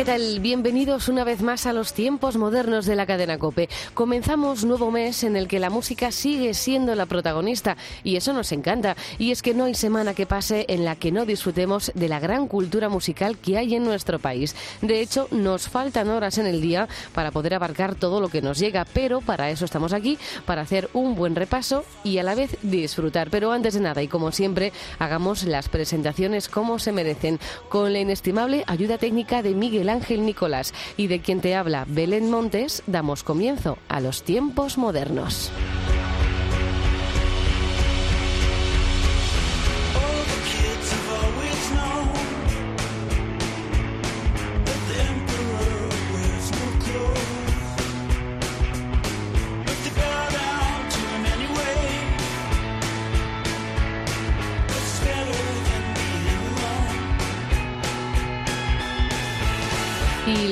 ¿Qué tal? Bienvenidos una vez más a los tiempos modernos de la cadena Cope. Comenzamos nuevo mes en el que la música sigue siendo la protagonista y eso nos encanta. Y es que no hay semana que pase en la que no disfrutemos de la gran cultura musical que hay en nuestro país. De hecho, nos faltan horas en el día para poder abarcar todo lo que nos llega, pero para eso estamos aquí, para hacer un buen repaso y a la vez disfrutar. Pero antes de nada, y como siempre, hagamos las presentaciones como se merecen, con la inestimable ayuda técnica de Miguel Ángel Nicolás y de quien te habla Belén Montes, damos comienzo a los tiempos modernos.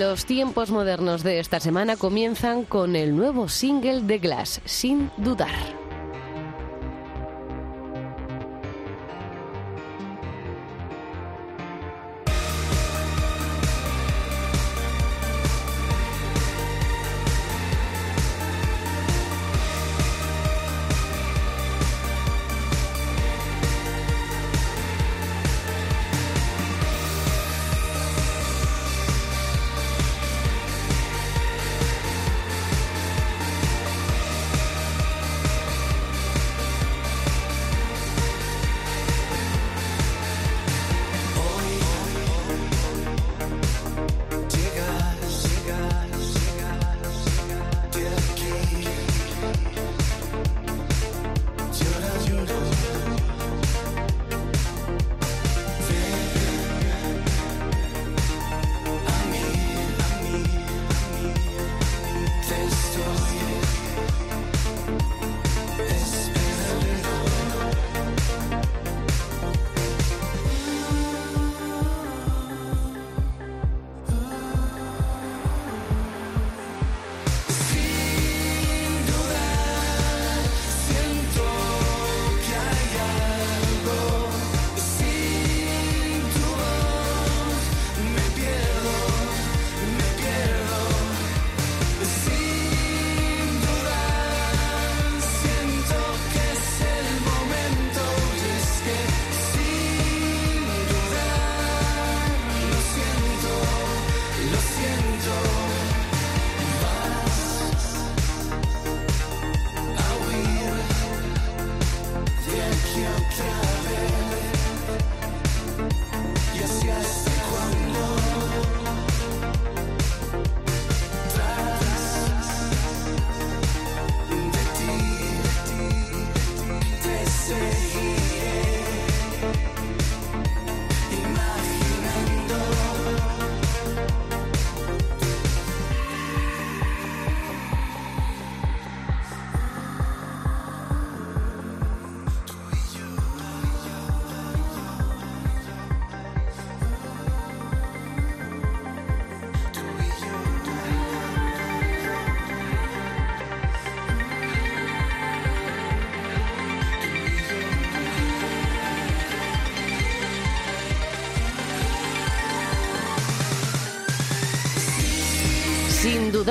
Los tiempos modernos de esta semana comienzan con el nuevo single de Glass, Sin Dudar.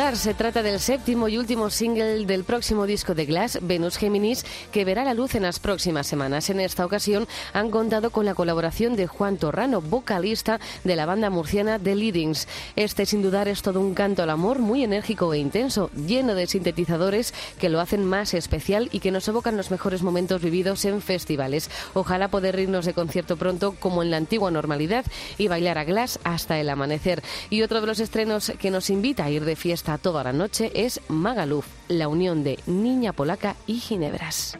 Dudar, se trata del séptimo y último single del próximo disco de Glass, Venus Géminis, que verá la luz en las próximas semanas. En esta ocasión han contado con la colaboración de Juan Torrano, vocalista de la banda murciana The Leadings. Este, sin dudar, es todo un canto al amor muy enérgico e intenso, lleno de sintetizadores que lo hacen más especial y que nos evocan los mejores momentos vividos en festivales. Ojalá poder irnos de concierto pronto como en la antigua normalidad y bailar a Glass hasta el amanecer. Y otro de los estrenos que nos invita a ir de fiesta toda la noche es Magaluf, la unión de Niña Polaca y Ginebras.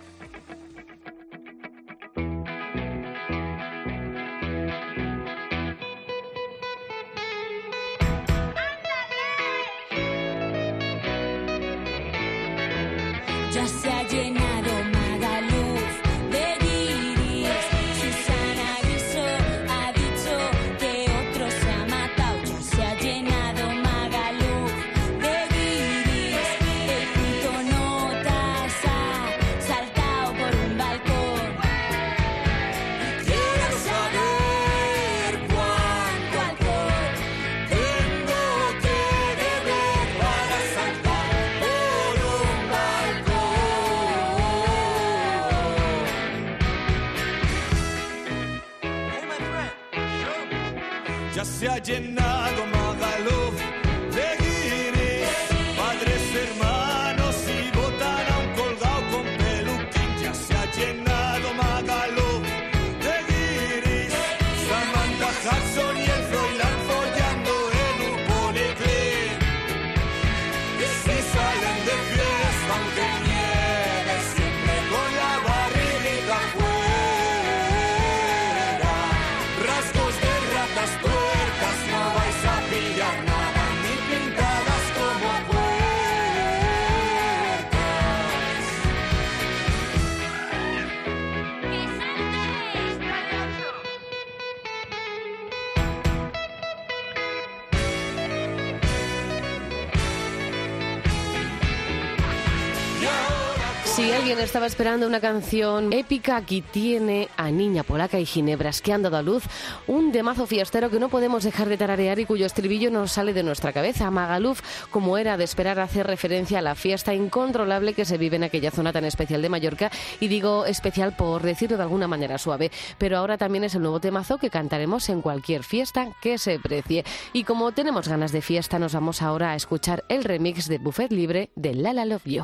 Alguien estaba esperando una canción épica, aquí tiene a Niña Polaca y Ginebras, que han dado a luz un demazo fiestero que no podemos dejar de tararear y cuyo estribillo no sale de nuestra cabeza. Magaluf, como era de esperar, hace referencia a la fiesta incontrolable que se vive en aquella zona tan especial de Mallorca, y digo especial por decirlo de alguna manera suave. Pero ahora también es el nuevo temazo que cantaremos en cualquier fiesta que se precie. Y como tenemos ganas de fiesta, nos vamos ahora a escuchar el remix de Buffet Libre de Lala Love You.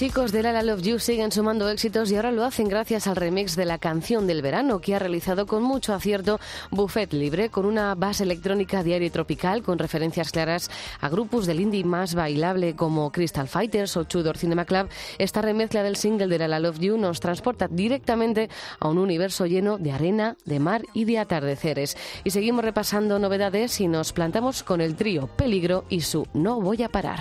Chicos de La La Love You siguen sumando éxitos y ahora lo hacen gracias al remix de la canción del verano que ha realizado con mucho acierto Buffet Libre con una base electrónica diaria y tropical con referencias claras a grupos del indie más bailable como Crystal Fighters o Tudor Cinema Club. Esta remezcla del single de La La Love You nos transporta directamente a un universo lleno de arena, de mar y de atardeceres. Y seguimos repasando novedades y nos plantamos con el trío Peligro y su No voy a parar.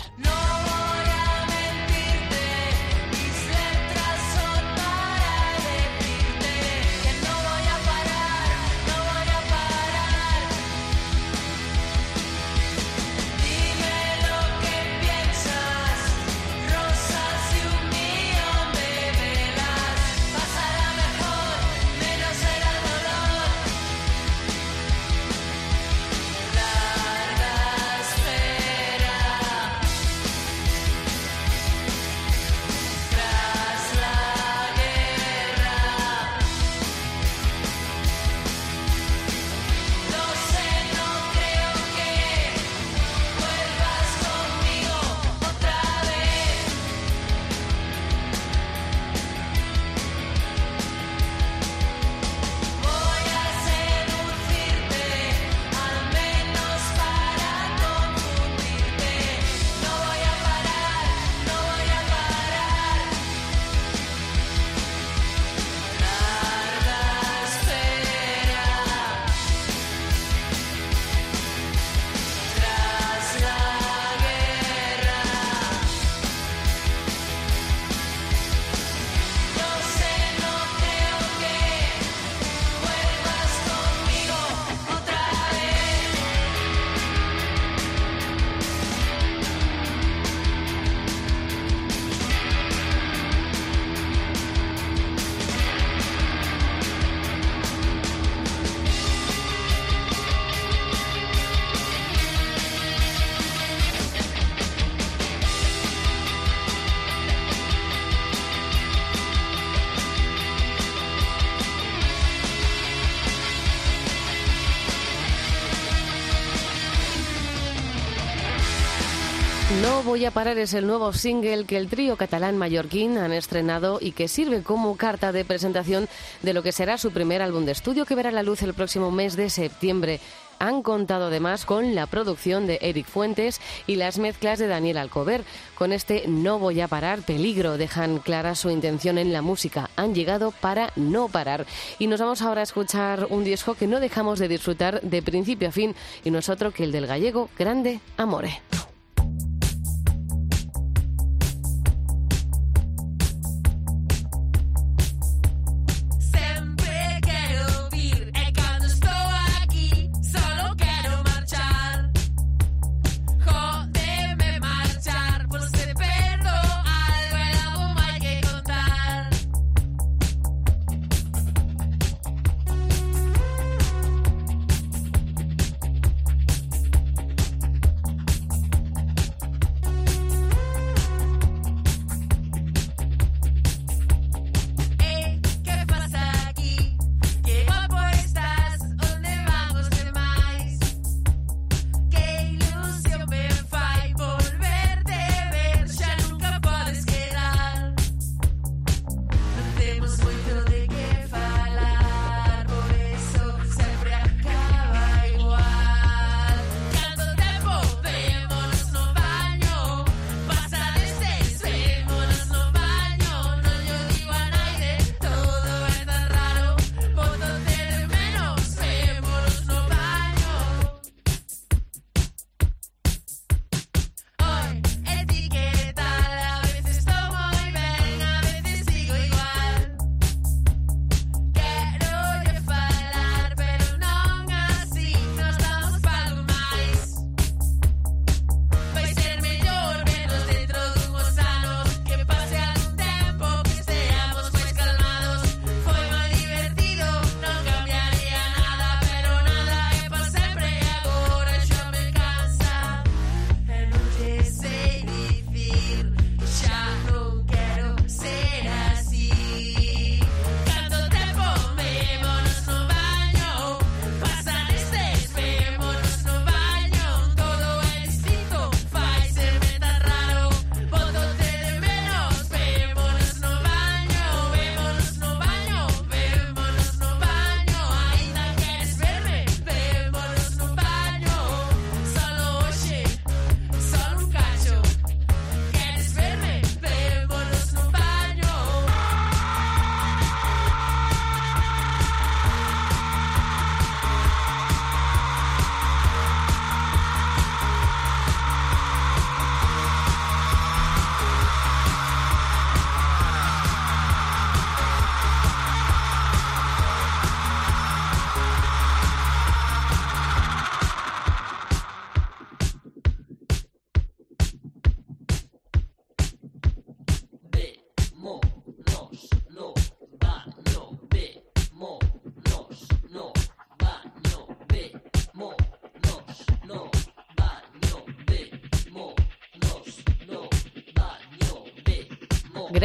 Voy a parar es el nuevo single que el trío catalán mallorquín han estrenado y que sirve como carta de presentación de lo que será su primer álbum de estudio que verá la luz el próximo mes de septiembre. Han contado además con la producción de Eric Fuentes y las mezclas de Daniel Alcover. Con este No voy a parar, peligro, dejan clara su intención en la música. Han llegado para no parar. Y nos vamos ahora a escuchar un disco que no dejamos de disfrutar de principio a fin y no es otro que el del gallego Grande Amore.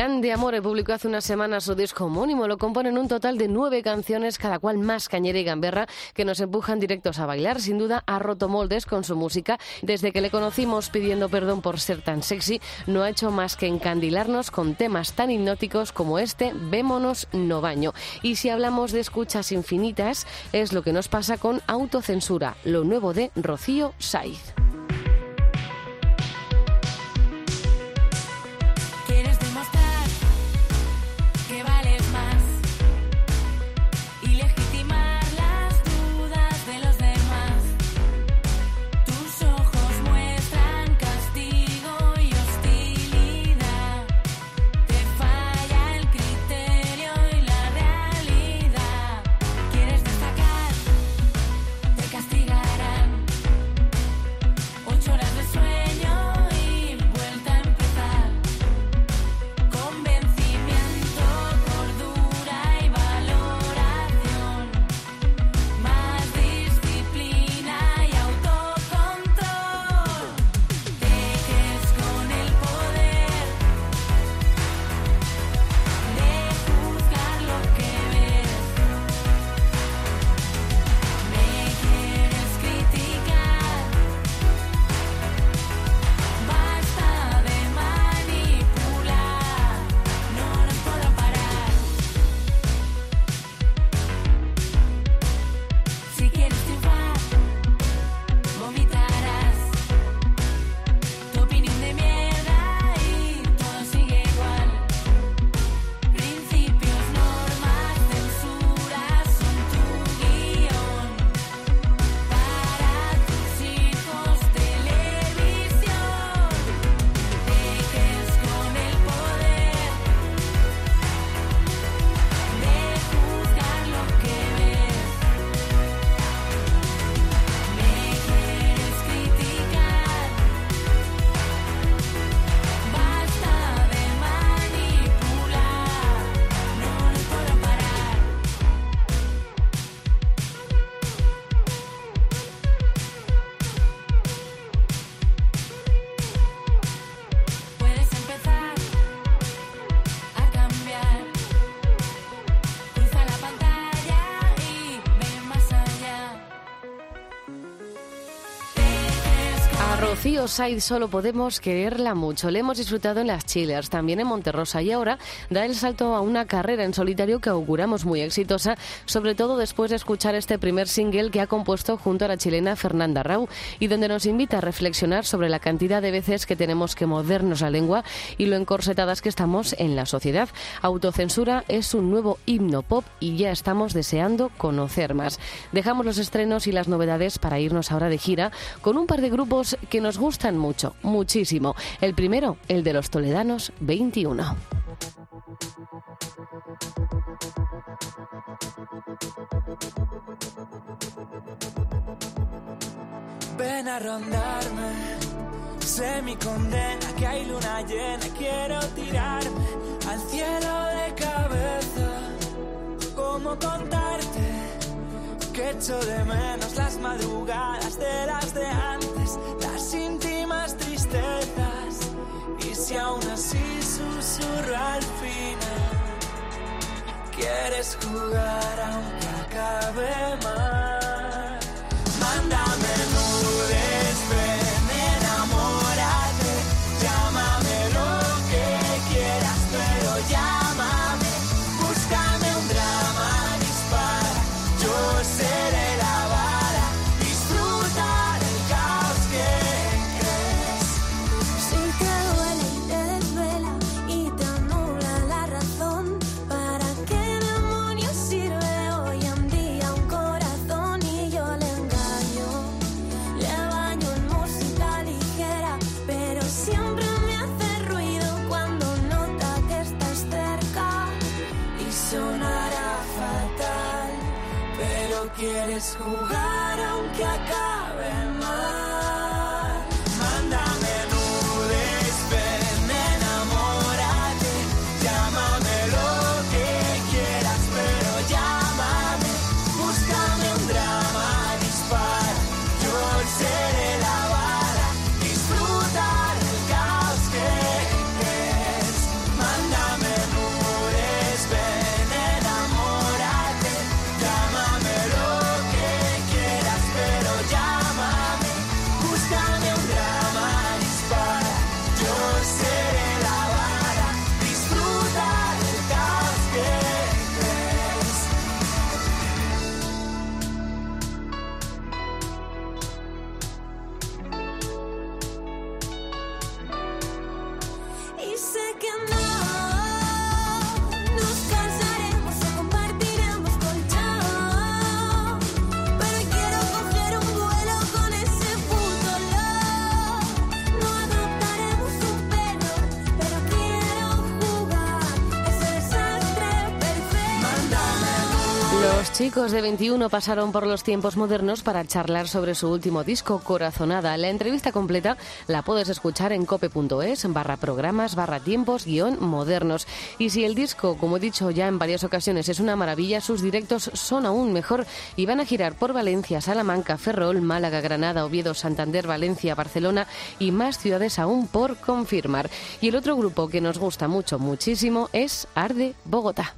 Grande Amore publicó hace unas semanas su disco homónimo. Lo componen un total de nueve canciones, cada cual más cañera y gamberra, que nos empujan directos a bailar. Sin duda ha roto moldes con su música. Desde que le conocimos pidiendo perdón por ser tan sexy, no ha hecho más que encandilarnos con temas tan hipnóticos como este, Vémonos no baño. Y si hablamos de escuchas infinitas, es lo que nos pasa con Autocensura, lo nuevo de Rocío Saiz. Said solo podemos quererla mucho. Le hemos disfrutado en las Chillers, también en Monterrosa y ahora da el salto a una carrera en solitario que auguramos muy exitosa, sobre todo después de escuchar este primer single que ha compuesto junto a la chilena Fernanda Rau y donde nos invita a reflexionar sobre la cantidad de veces que tenemos que modernos la lengua y lo encorsetadas que estamos en la sociedad. Autocensura es un nuevo himno pop y ya estamos deseando conocer más. Dejamos los estrenos y las novedades para irnos ahora de gira con un par de grupos que nos gustan mucho, muchísimo. El primero, el de los Toledanos 21. Ven a rondarme, sé mi condena, que hay luna llena, quiero tirarme al cielo de cabeza. ¿Cómo contarte que echo de menos las madrugadas de las de antes? Íntimas tristezas. Y si aún así susurro al final quieres jugar aunque acabe mal. Mándame quieres jugar aunque acabe chicos de 21 pasaron por los tiempos modernos para charlar sobre su último disco, Corazonada. La entrevista completa la puedes escuchar en cope.es barra programas barra tiempos guion modernos. Y si el disco, como he dicho ya en varias ocasiones, es una maravilla, sus directos son aún mejor y van a girar por Valencia, Salamanca, Ferrol, Málaga, Granada, Oviedo, Santander, Valencia, Barcelona y más ciudades aún por confirmar. Y el otro grupo que nos gusta mucho, muchísimo, es Arde Bogotá.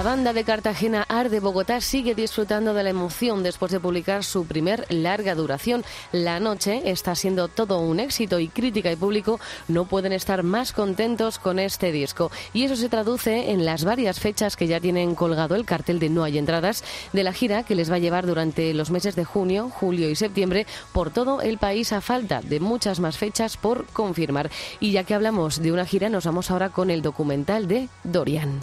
La banda de Cartagena Arde Bogotá sigue disfrutando de la emoción después de publicar su primer larga duración. La noche está siendo todo un éxito y crítica y público no pueden estar más contentos con este disco. Y eso se traduce en las varias fechas que ya tienen colgado el cartel de No hay entradas de la gira que les va a llevar durante los meses de junio, julio y septiembre por todo el país a falta de muchas más fechas por confirmar. Y ya que hablamos de una gira, nos vamos ahora con el documental de Dorian.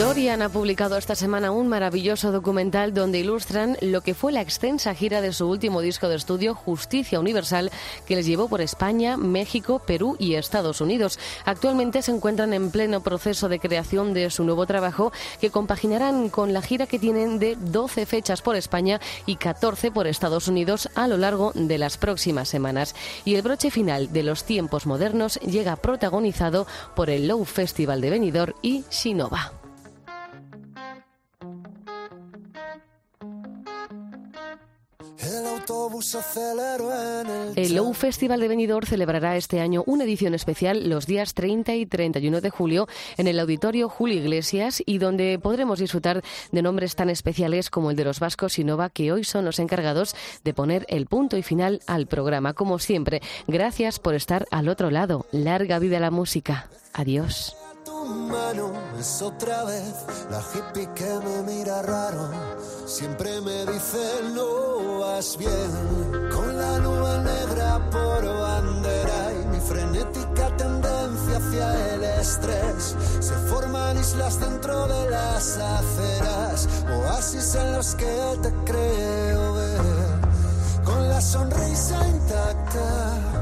Dorian ha publicado esta semana un maravilloso documental donde ilustran lo que fue la extensa gira de su último disco de estudio, Justicia Universal, que les llevó por España, México, Perú y Estados Unidos. Actualmente se encuentran en pleno proceso de creación de su nuevo trabajo, que compaginarán con la gira que tienen de 12 fechas por España y 14 por Estados Unidos a lo largo de las próximas semanas. Y el broche final de los tiempos modernos llega protagonizado por el Low Festival de Benidorm y Shinova. El autobús aceleró en el El Low Festival de Benidorm celebrará este año una edición especial los días 30 y 31 de julio en el auditorio Julio Iglesias y donde podremos disfrutar de nombres tan especiales como el de los vascos Sinova que hoy son los encargados de poner el punto y final al programa. Como siempre, gracias por estar al otro lado. Larga vida a la música. Adiós. Es otra vez la hippie que me mira raro. Siempre me dice no vas bien. Con la nube negra por bandera y mi frenética tendencia hacia el estrés. Se forman islas dentro de las aceras, oasis en los que te creo ver. Con la sonrisa intacta,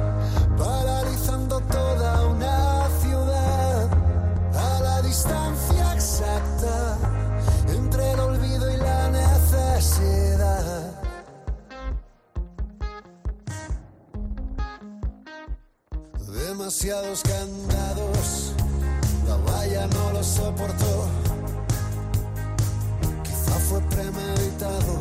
Demasiados candados, la valla no lo soportó. Quizá fue premeditado,